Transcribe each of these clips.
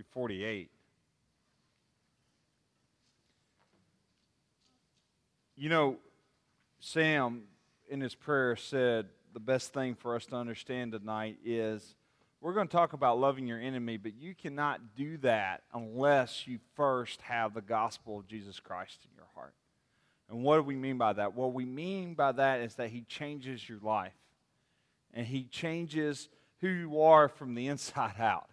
through 48. You know, Sam in his prayer said the best thing for us to understand tonight is we're going to talk about loving your enemy, but you cannot do that unless you first have the gospel of Jesus Christ in your heart. And what do we mean by that? What we mean by that is that he changes your life. And he changes who you are from the inside out.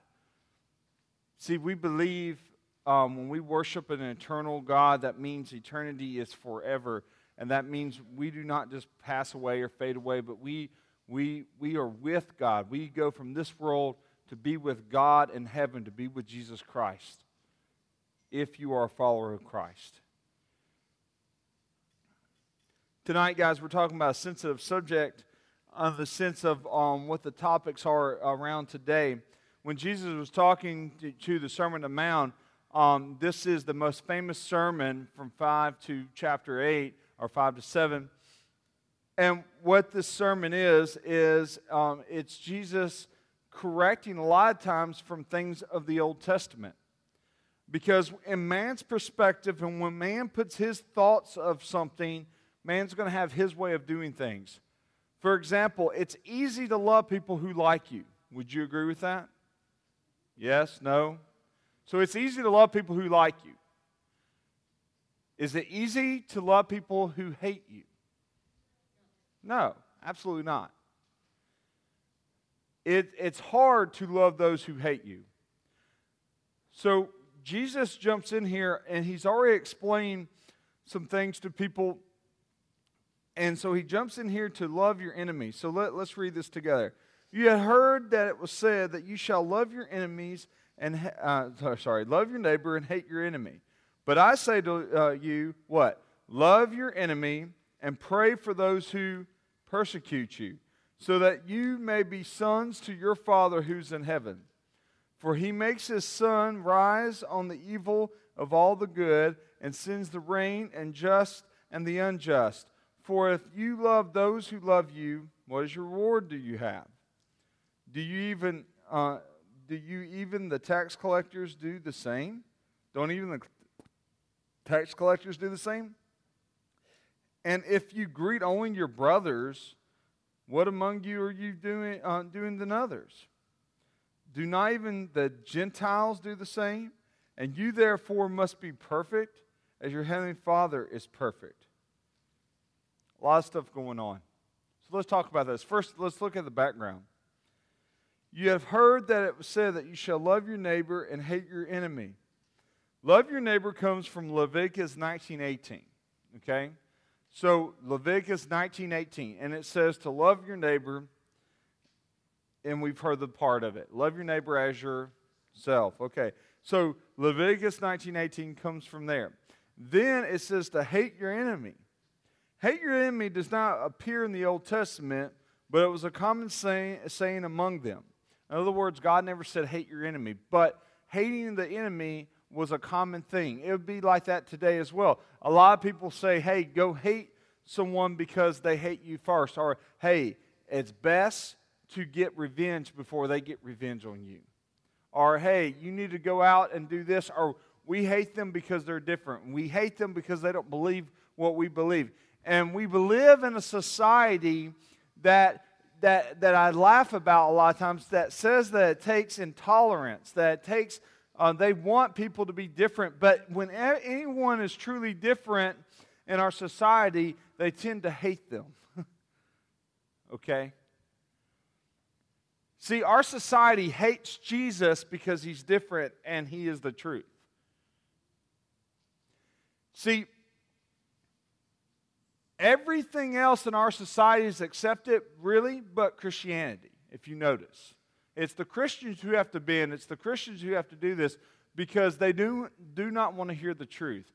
See, we believe um, when we worship an eternal God, that means eternity is forever. And that means we do not just pass away or fade away, but we, we, we are with God. We go from this world to be with God in heaven, to be with Jesus Christ, if you are a follower of Christ. Tonight, guys, we're talking about a sensitive subject on the sense of um, what the topics are around today. When Jesus was talking to, to the Sermon on the Mount, um, this is the most famous sermon from 5 to chapter 8 or 5 to 7. And what this sermon is, is um, it's Jesus correcting a lot of times from things of the Old Testament. Because in man's perspective, and when man puts his thoughts of something, man's going to have his way of doing things. For example, it's easy to love people who like you. Would you agree with that? Yes? No? So it's easy to love people who like you. Is it easy to love people who hate you? No, absolutely not. It, it's hard to love those who hate you. So Jesus jumps in here and he's already explained some things to people. And so he jumps in here to love your enemies. So let, let's read this together. You had heard that it was said that you shall love your enemies and, uh, sorry, love your neighbor and hate your enemy. But I say to uh, you, what? Love your enemy and pray for those who persecute you, so that you may be sons to your Father who's in heaven. For he makes his sun rise on the evil of all the good, and sends the rain and just and the unjust. For if you love those who love you, what is your reward do you have? Do you even uh, do you even the tax collectors do the same? Don't even the Tax collectors do the same. And if you greet only your brothers, what among you are you doing, uh, doing than others? Do not even the Gentiles do the same? And you therefore must be perfect as your heavenly Father is perfect. A lot of stuff going on. So let's talk about this. First, let's look at the background. You have heard that it was said that you shall love your neighbor and hate your enemy. Love your neighbor comes from Leviticus 19:18. Okay? So Leviticus 19:18 and it says to love your neighbor and we've heard the part of it. Love your neighbor as yourself. Okay. So Leviticus 19:18 comes from there. Then it says to hate your enemy. Hate your enemy does not appear in the Old Testament, but it was a common saying, saying among them. In other words, God never said hate your enemy, but hating the enemy was a common thing. It would be like that today as well. A lot of people say, hey, go hate someone because they hate you first. Or, hey, it's best to get revenge before they get revenge on you. Or, hey, you need to go out and do this. Or, we hate them because they're different. We hate them because they don't believe what we believe. And we live in a society that that, that I laugh about a lot of times that says that it takes intolerance, that it takes uh, they want people to be different, but when anyone is truly different in our society, they tend to hate them. okay? See, our society hates Jesus because he's different and he is the truth. See, everything else in our society is accepted, really, but Christianity, if you notice. It's the Christians who have to bend. It's the Christians who have to do this because they do, do not want to hear the truth.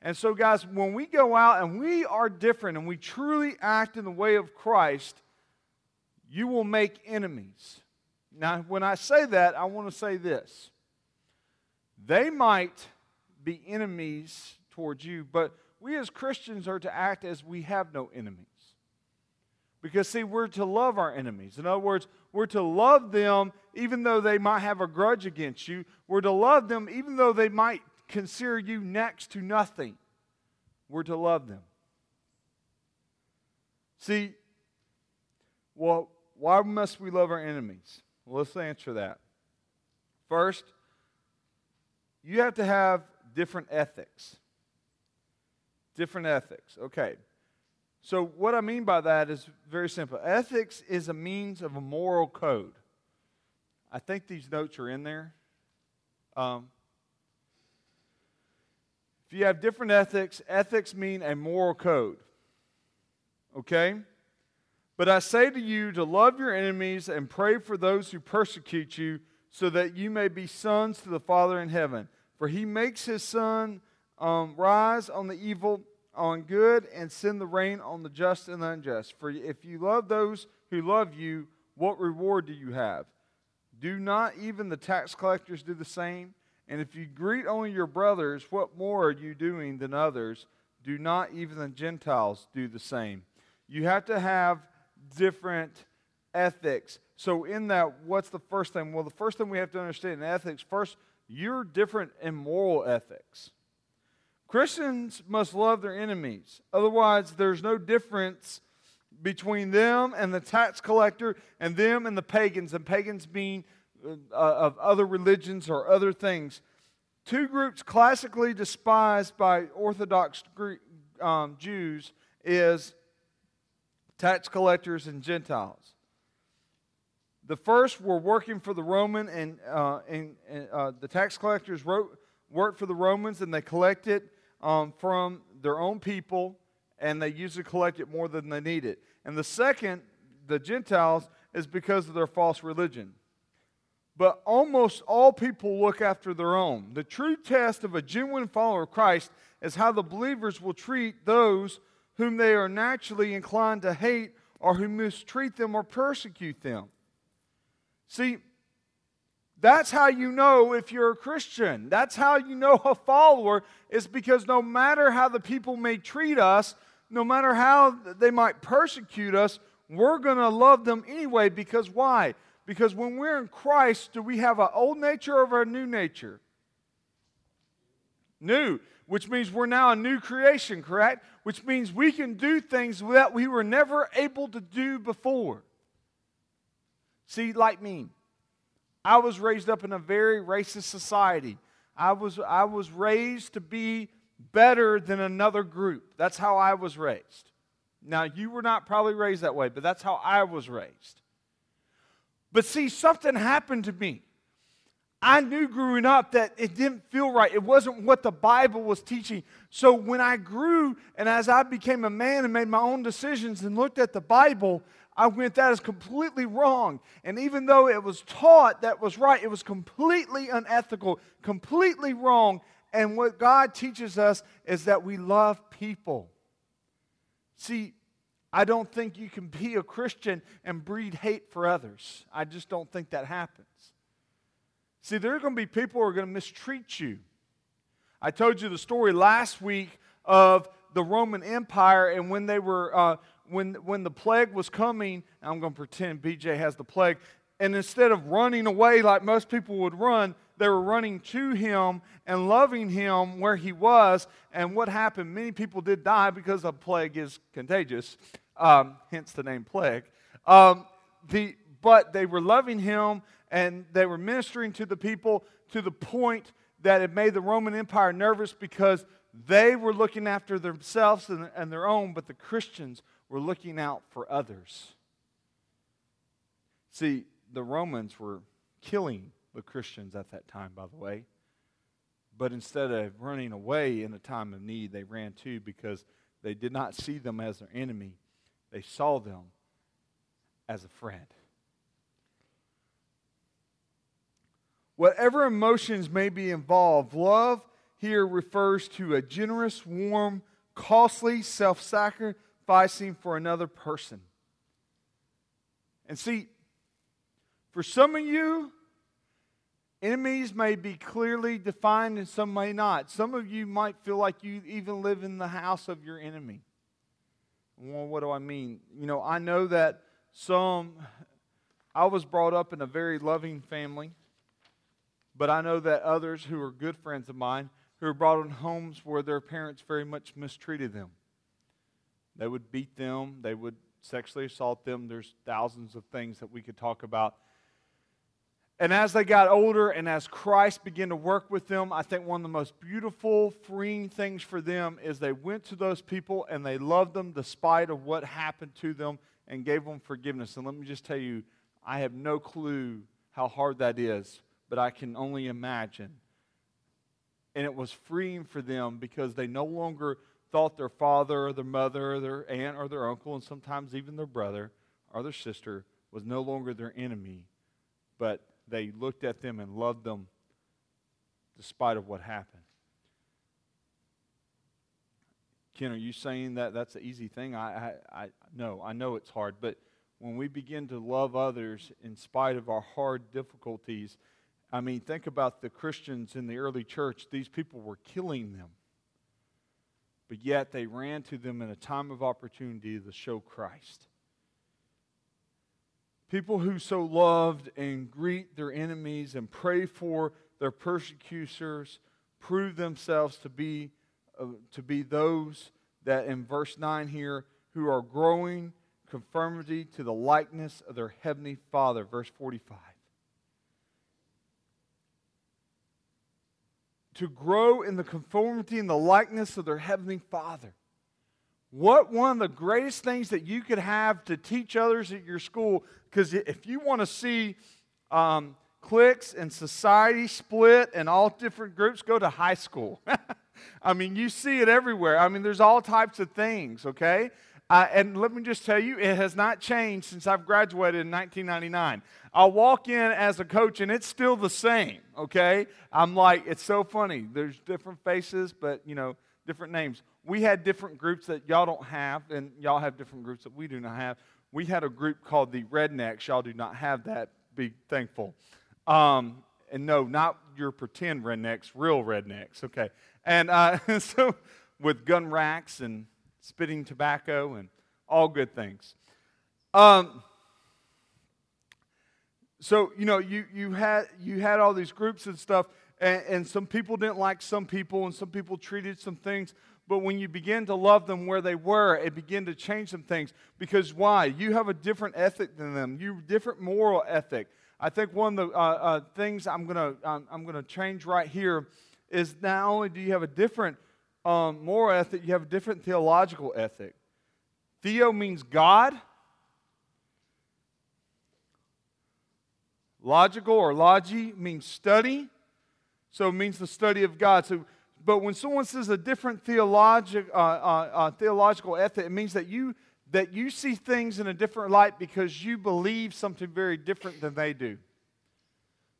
And so, guys, when we go out and we are different and we truly act in the way of Christ, you will make enemies. Now, when I say that, I want to say this. They might be enemies towards you, but we as Christians are to act as we have no enemies. Because, see, we're to love our enemies. In other words, we're to love them even though they might have a grudge against you. We're to love them even though they might consider you next to nothing. We're to love them. See, well, why must we love our enemies? Well, let's answer that. First, you have to have different ethics. Different ethics. Okay. So, what I mean by that is very simple. Ethics is a means of a moral code. I think these notes are in there. Um, if you have different ethics, ethics mean a moral code. Okay? But I say to you to love your enemies and pray for those who persecute you, so that you may be sons to the Father in heaven. For he makes his sun um, rise on the evil, on good, and send the rain on the just and the unjust. For if you love those who love you, what reward do you have? Do not even the tax collectors do the same? And if you greet only your brothers, what more are you doing than others? Do not even the Gentiles do the same? You have to have different ethics. So, in that, what's the first thing? Well, the first thing we have to understand in ethics first, you're different in moral ethics. Christians must love their enemies. Otherwise, there's no difference between them and the tax collector and them and the pagans, and pagans being uh, of other religions or other things. Two groups classically despised by Orthodox um, Jews is tax collectors and Gentiles. The first were working for the Roman, and, uh, and uh, the tax collectors wrote, worked for the Romans, and they collected um, from their own people, and they usually collect it more than they need it. And the second, the Gentiles, is because of their false religion. But almost all people look after their own. The true test of a genuine follower of Christ is how the believers will treat those whom they are naturally inclined to hate or who mistreat them or persecute them. See, that's how you know if you're a Christian. That's how you know a follower, is because no matter how the people may treat us, no matter how they might persecute us, we're going to love them anyway. Because why? Because when we're in Christ, do we have an old nature or a new nature? New which means we're now a new creation, correct? Which means we can do things that we were never able to do before. See, like me, I was raised up in a very racist society. I was, I was raised to be better than another group. That's how I was raised. Now, you were not probably raised that way, but that's how I was raised. But see, something happened to me. I knew growing up that it didn't feel right. It wasn't what the Bible was teaching. So when I grew and as I became a man and made my own decisions and looked at the Bible, I went, that is completely wrong. And even though it was taught that was right, it was completely unethical, completely wrong. And what God teaches us is that we love people. See, I don't think you can be a Christian and breed hate for others. I just don't think that happens. See, there are going to be people who are going to mistreat you. I told you the story last week of the Roman Empire and when they were uh, when when the plague was coming. I'm going to pretend BJ has the plague, and instead of running away like most people would run, they were running to him and loving him where he was. And what happened? Many people did die because a plague is contagious, um, hence the name plague. Um, the but they were loving him and they were ministering to the people to the point that it made the Roman Empire nervous because they were looking after themselves and, and their own, but the Christians were looking out for others. See, the Romans were killing the Christians at that time, by the way. But instead of running away in a time of need, they ran to because they did not see them as their enemy. They saw them as a friend. Whatever emotions may be involved, love here refers to a generous, warm, costly, self sacrificing for another person. And see, for some of you, enemies may be clearly defined and some may not. Some of you might feel like you even live in the house of your enemy. Well, what do I mean? You know, I know that some I was brought up in a very loving family, but I know that others who are good friends of mine who were brought in homes where their parents very much mistreated them. They would beat them, they would sexually assault them. There's thousands of things that we could talk about. And as they got older and as Christ began to work with them, I think one of the most beautiful, freeing things for them is they went to those people and they loved them despite of what happened to them and gave them forgiveness. And let me just tell you, I have no clue how hard that is, but I can only imagine. And it was freeing for them because they no longer thought their father or their mother or their aunt or their uncle, and sometimes even their brother or their sister, was no longer their enemy, but they looked at them and loved them despite of what happened. Ken, are you saying that that's an easy thing? I, I, I no, I know it's hard, but when we begin to love others in spite of our hard difficulties, I mean, think about the Christians in the early church. These people were killing them but yet they ran to them in a time of opportunity to show Christ. People who so loved and greet their enemies and pray for their persecutors prove themselves to be, uh, to be those that in verse 9 here who are growing conformity to the likeness of their heavenly Father. Verse 45. To grow in the conformity and the likeness of their heavenly Father. What one of the greatest things that you could have to teach others at your school, because if you want to see um, cliques and society split and all different groups, go to high school. I mean, you see it everywhere. I mean, there's all types of things, okay? Uh, and let me just tell you, it has not changed since I've graduated in 1999. I'll walk in as a coach and it's still the same, okay? I'm like, it's so funny. There's different faces, but, you know, different names. We had different groups that y'all don't have, and y'all have different groups that we do not have. We had a group called the Rednecks. Y'all do not have that. Be thankful. Um, and no, not your pretend rednecks, real rednecks, okay? And uh, so with gun racks and spitting tobacco, and all good things. Um, so you know, you you had you had all these groups and stuff, and, and some people didn't like some people, and some people treated some things. But when you begin to love them where they were, it began to change some things. Because why? You have a different ethic than them. You different moral ethic. I think one of the uh, uh, things I'm gonna I'm gonna change right here is not only do you have a different um, moral ethic, you have a different theological ethic. Theo means God. Logical or logi means study. So it means the study of God. So, but when someone says a different uh, uh, uh, theological ethic, it means that you, that you see things in a different light because you believe something very different than they do.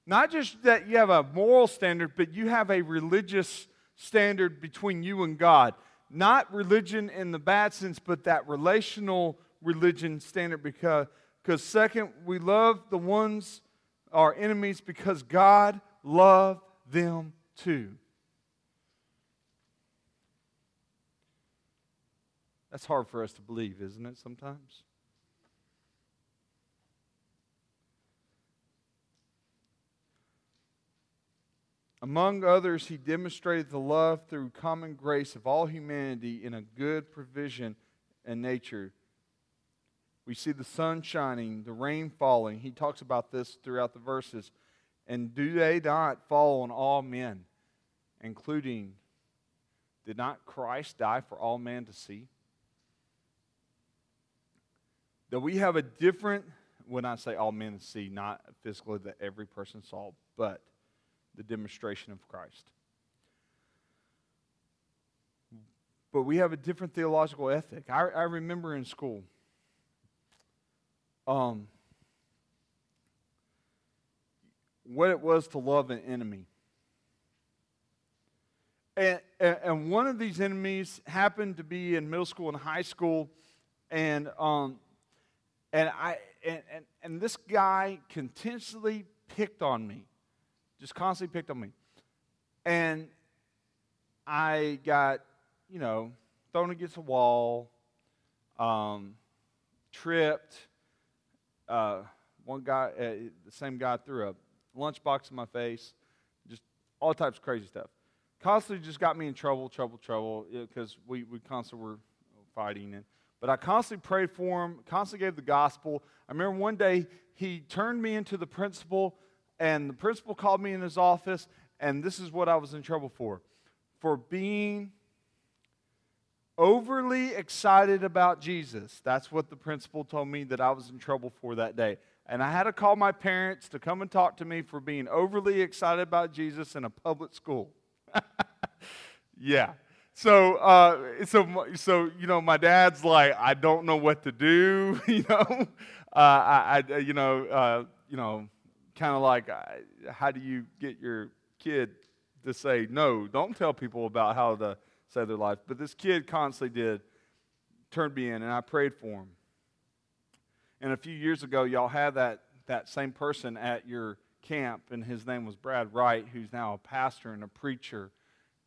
Not just that you have a moral standard, but you have a religious standard between you and God. Not religion in the bad sense, but that relational religion standard because, because second, we love the ones, our enemies, because God loved them too. That's hard for us to believe, isn't it, sometimes? Among others, he demonstrated the love through common grace of all humanity in a good provision and nature. We see the sun shining, the rain falling. He talks about this throughout the verses. And do they not fall on all men, including, did not Christ die for all men to see? That we have a different, when I say all men to see, not physically that every person saw, but the demonstration of Christ. But we have a different theological ethic. I, I remember in school, um, what it was to love an enemy. And, and one of these enemies happened to be in middle school and high school, and um, and I and, and, and this guy continuously picked on me just constantly picked on me. And I got, you know, thrown against a wall, um, tripped. Uh, one guy, uh, the same guy threw a lunchbox in my face, just all types of crazy stuff. Constantly just got me in trouble, trouble, trouble, because we, we constantly were fighting. And, but I constantly prayed for him, constantly gave the gospel. I remember one day he turned me into the principal, and the principal called me in his office, and this is what I was in trouble for for being overly excited about Jesus. That's what the principal told me that I was in trouble for that day. And I had to call my parents to come and talk to me for being overly excited about Jesus in a public school. yeah. So, uh, so, so, you know, my dad's like, I don't know what to do. you know, uh, I, I, you know, uh, you know, kind of like, how do you get your kid to say no? Don't tell people about how to save their life. But this kid constantly did turn me in, and I prayed for him. And a few years ago, y'all had that that same person at your camp, and his name was Brad Wright, who's now a pastor and a preacher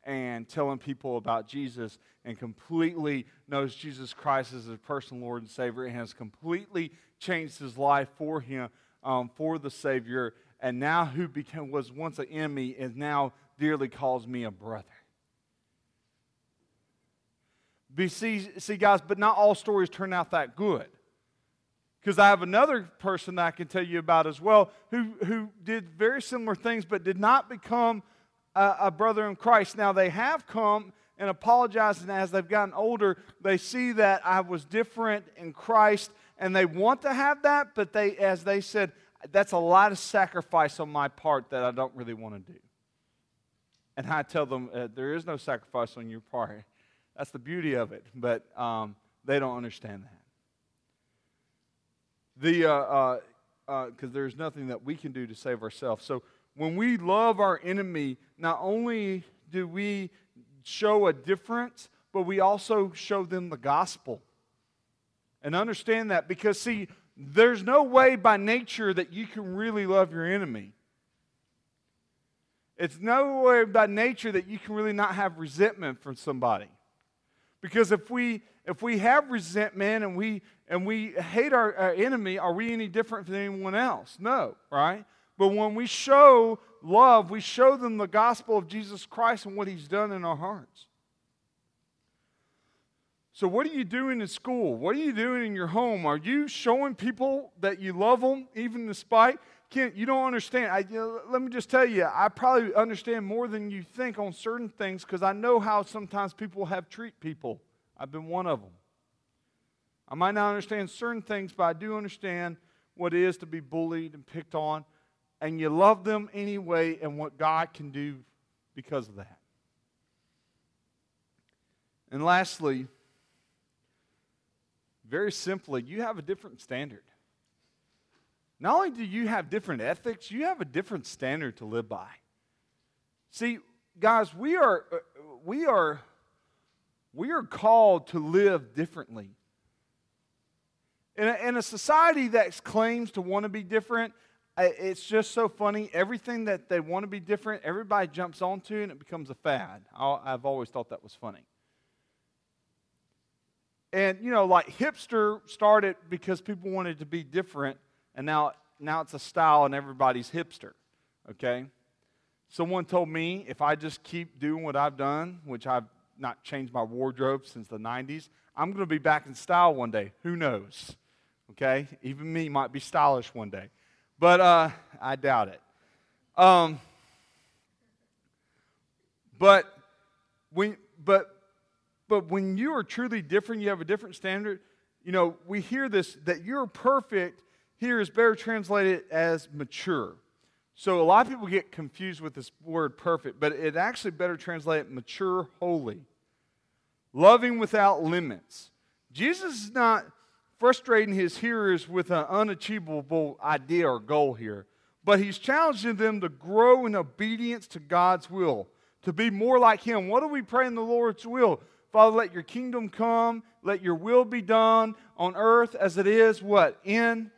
and telling people about Jesus and completely knows Jesus Christ as his personal Lord and Savior and has completely changed his life for him, um, for the Savior. And now, who became, was once an enemy, is now dearly calls me a brother. Be, see, see, guys, but not all stories turn out that good. Because I have another person that I can tell you about as well who, who did very similar things but did not become a, a brother in Christ. Now, they have come and apologized, and as they've gotten older, they see that I was different in Christ, and they want to have that, but they, as they said, that's a lot of sacrifice on my part that I don't really want to do. And I tell them, uh, there is no sacrifice on your part. That's the beauty of it, but um, they don't understand that. The because uh, uh, uh there's nothing that we can do to save ourselves. So when we love our enemy, not only do we show a difference, but we also show them the gospel. And understand that because, see, there's no way by nature that you can really love your enemy. It's no way by nature that you can really not have resentment from somebody. Because if we if we have resentment and we and we hate our, our enemy, are we any different than anyone else? No, right? But when we show love, we show them the gospel of Jesus Christ and what he's done in our hearts. So, what are you doing in school? What are you doing in your home? Are you showing people that you love them, even despite? Kent, you don't understand. I, you know, let me just tell you, I probably understand more than you think on certain things because I know how sometimes people have treat people. I've been one of them. I might not understand certain things, but I do understand what it is to be bullied and picked on. And you love them anyway, and what God can do because of that. And lastly, very simply, you have a different standard. Not only do you have different ethics, you have a different standard to live by. See, guys, we are, uh, we are, we are called to live differently. In a, in a society that claims to want to be different, it's just so funny. Everything that they want to be different, everybody jumps onto and it becomes a fad. I've always thought that was funny. And, you know, like hipster started because people wanted to be different and now, now it's a style and everybody's hipster, okay? Someone told me if I just keep doing what I've done, which I've not changed my wardrobe since the 90s, I'm going to be back in style one day. Who knows? Okay? Even me might be stylish one day. But uh, I doubt it. Um, but when, but, but when you are truly different, you have a different standard. You know, we hear this that you're perfect here is better translated as mature. So a lot of people get confused with this word perfect, but it actually better translated mature, holy, loving without limits. Jesus is not frustrating his hearers with an unachievable idea or goal here, but he's challenging them to grow in obedience to God's will, to be more like him. What do we pray in the Lord's will? Father, let your kingdom come, let your will be done on earth as it is what? In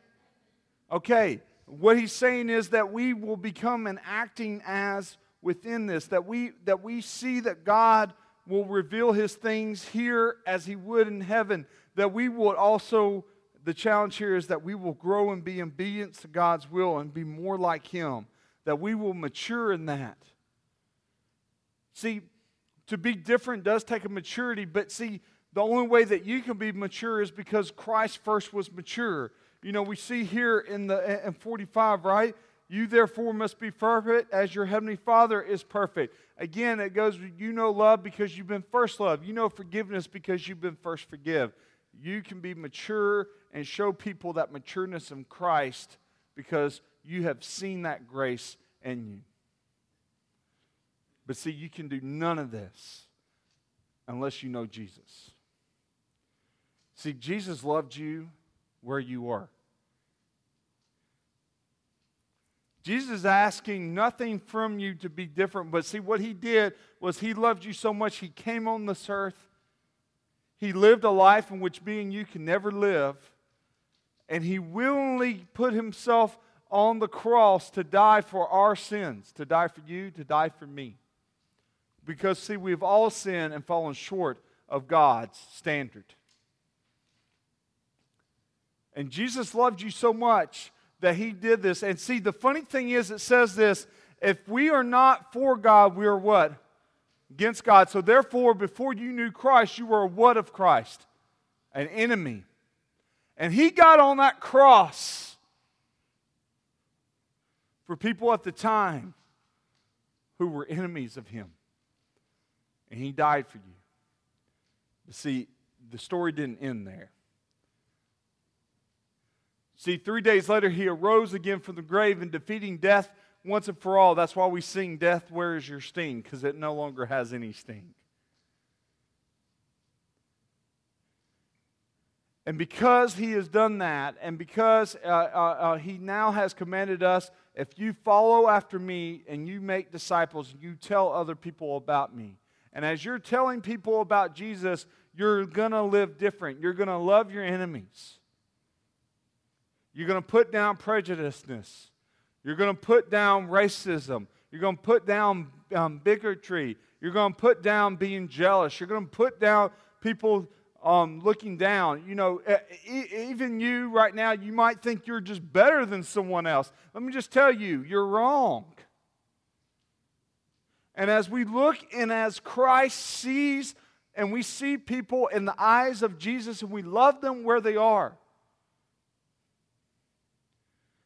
Okay, what he's saying is that we will become an acting as within this, that we, that we see that God will reveal his things here as he would in heaven, that we will also the challenge here is that we will grow and be obedient to God's will and be more like Him, that we will mature in that. See, to be different does take a maturity, but see, the only way that you can be mature is because Christ first was mature. You know, we see here in the in 45, right? You therefore must be perfect as your heavenly Father is perfect. Again, it goes, you know love because you've been first loved. You know forgiveness because you've been first forgive. You can be mature and show people that matureness in Christ because you have seen that grace in you. But see, you can do none of this unless you know Jesus. See, Jesus loved you where you were. Jesus is asking nothing from you to be different, but see, what he did was he loved you so much, he came on this earth. He lived a life in which being you can never live, and he willingly put himself on the cross to die for our sins, to die for you, to die for me. Because, see, we've all sinned and fallen short of God's standard. And Jesus loved you so much that he did this. And see, the funny thing is, it says this if we are not for God, we are what? Against God. So therefore, before you knew Christ, you were a what of Christ? An enemy. And he got on that cross for people at the time who were enemies of him. And he died for you. But see, the story didn't end there. See, three days later, he arose again from the grave and defeating death once and for all. That's why we sing, Death, Where is Your Sting? Because it no longer has any sting. And because he has done that, and because uh, uh, uh, he now has commanded us, if you follow after me and you make disciples, you tell other people about me. And as you're telling people about Jesus, you're going to live different. You're going to love your enemies. You're going to put down prejudiceness. You're going to put down racism. You're going to put down um, bigotry. You're going to put down being jealous. You're going to put down people um, looking down. You know, even you right now, you might think you're just better than someone else. Let me just tell you, you're wrong. And as we look and as Christ sees and we see people in the eyes of Jesus and we love them where they are,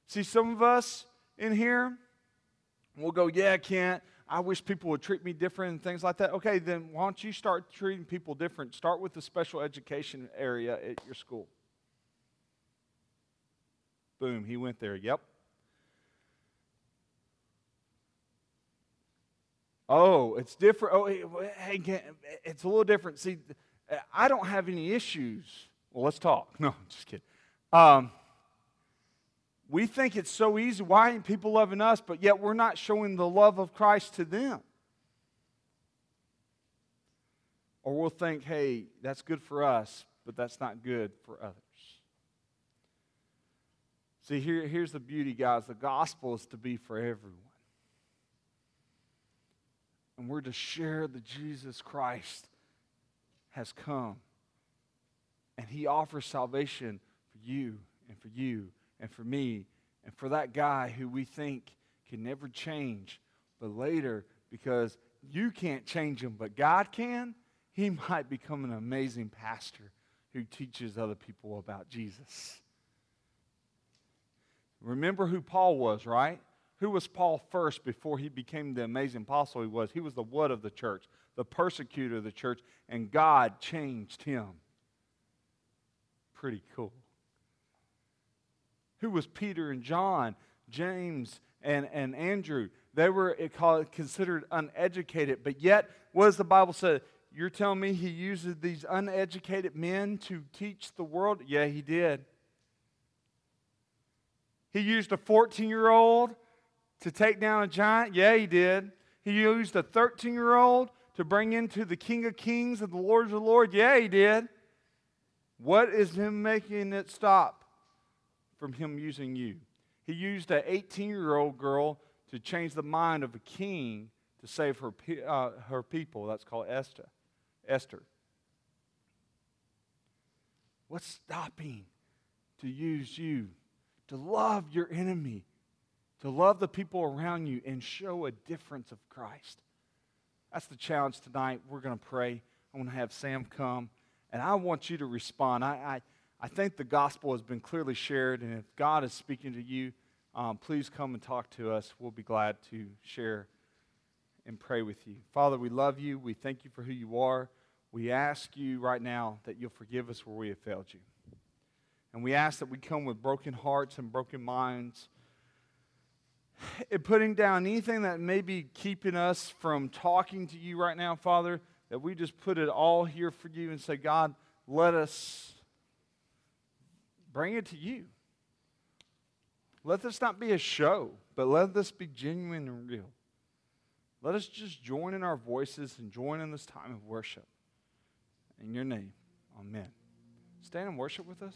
See, some of us in here, we'll go, Yeah, Kent, I wish people would treat me different and things like that. Okay, then why don't you start treating people different? Start with the special education area at your school. Boom, he went there. Yep. Oh, it's different. Oh, hey, it's a little different. See, I don't have any issues. Well, let's talk. No, I'm just kidding. Um, we think it's so easy. Why aren't people loving us? But yet we're not showing the love of Christ to them. Or we'll think, hey, that's good for us, but that's not good for others. See, here, here's the beauty, guys. The gospel is to be for everyone. And we're to share that Jesus Christ has come. And he offers salvation for you and for you and for me and for that guy who we think can never change, but later, because you can't change him, but God can, he might become an amazing pastor who teaches other people about Jesus. Remember who Paul was, right? Who was Paul first before he became the amazing apostle he was? He was the what of the church, the persecutor of the church, and God changed him. Pretty cool. Who was Peter and John, James and, and Andrew? They were considered uneducated, but yet, what does the Bible say? You're telling me he uses these uneducated men to teach the world? Yeah, he did. He used a 14 year old to take down a giant? Yeah, he did. He used a 13 year old to bring into the King of Kings and the Lord of the Lord? Yeah, he did. What is him making it stop? From him using you. He used an 18 year old girl to change the mind of a king to save her, uh, her people. That's called Esther. Esther. What's stopping to use you to love your enemy, to love the people around you, and show a difference of Christ. That's the challenge tonight. We're going to pray. I'm going to have Sam come, and I want you to respond. I, I, I think the gospel has been clearly shared, and if God is speaking to you, um, please come and talk to us. We'll be glad to share and pray with you. Father, we love you. We thank you for who you are. We ask you right now that you'll forgive us where we have failed you. And we ask that we come with broken hearts and broken minds. And putting down anything that may be keeping us from talking to you right now, Father, that we just put it all here for you and say, God, let us bring it to you. Let this not be a show, but let this be genuine and real. Let us just join in our voices and join in this time of worship. In your name, amen. Stand and worship with us.